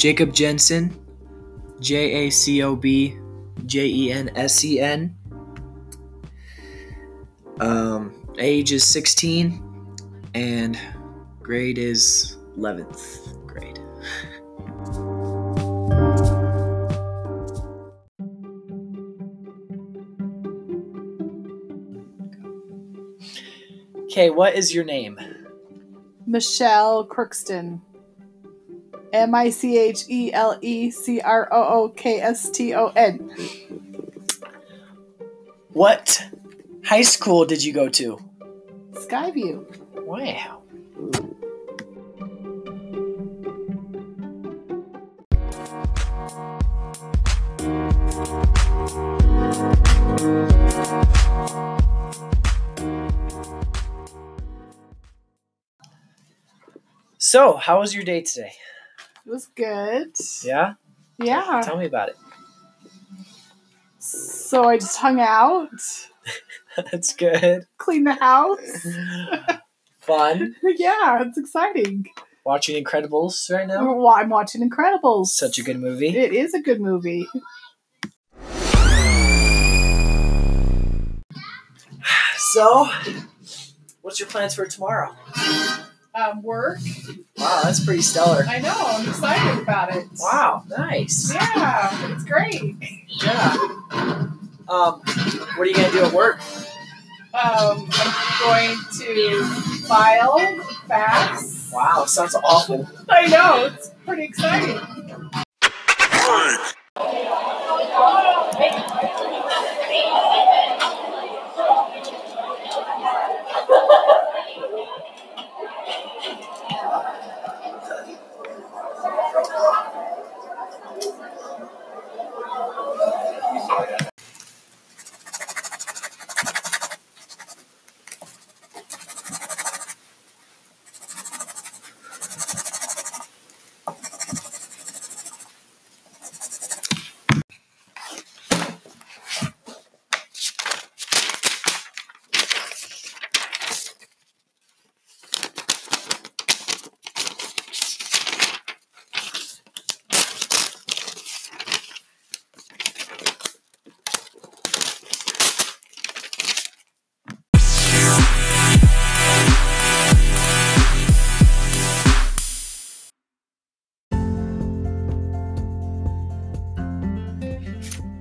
Jacob Jensen, J A C O B J E N S E N. Um, age is 16, and grade is 11th grade. Okay, what is your name? Michele Crookston. M I C H E L E C R O O K S T O N. What high school did you go to? Skyview. Wow. So, how was your day today? It was good. Yeah? Yeah. Tell me about it. So I just hung out, That's good. cleaned the house. Fun. yeah, it's exciting. Watching Incredibles right now. Well, I'm watching Incredibles. Such a good movie. It is a good movie. So, what's your plans for tomorrow? Um, work. Wow, that's pretty stellar. I know. I'm excited about it. Wow, nice. Yeah, it's great. Yeah. Um, what are you gonna do at work? Um, I'm going to file fax. Wow, sounds awful. I know. It's pretty exciting.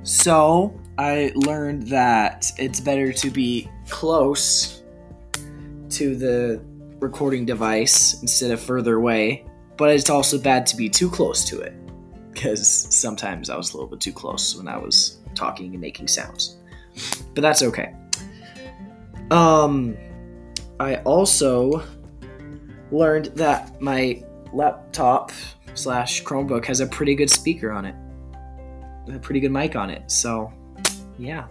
So, I learned that it's better to be close to the recording device instead of further away, but it's also bad to be too close to it because sometimes I was a little bit too close when I was talking and making sounds. But that's okay. Um I also learned that my laptop slash Chromebook has a pretty good speaker on it a pretty good mic on it. So, yeah.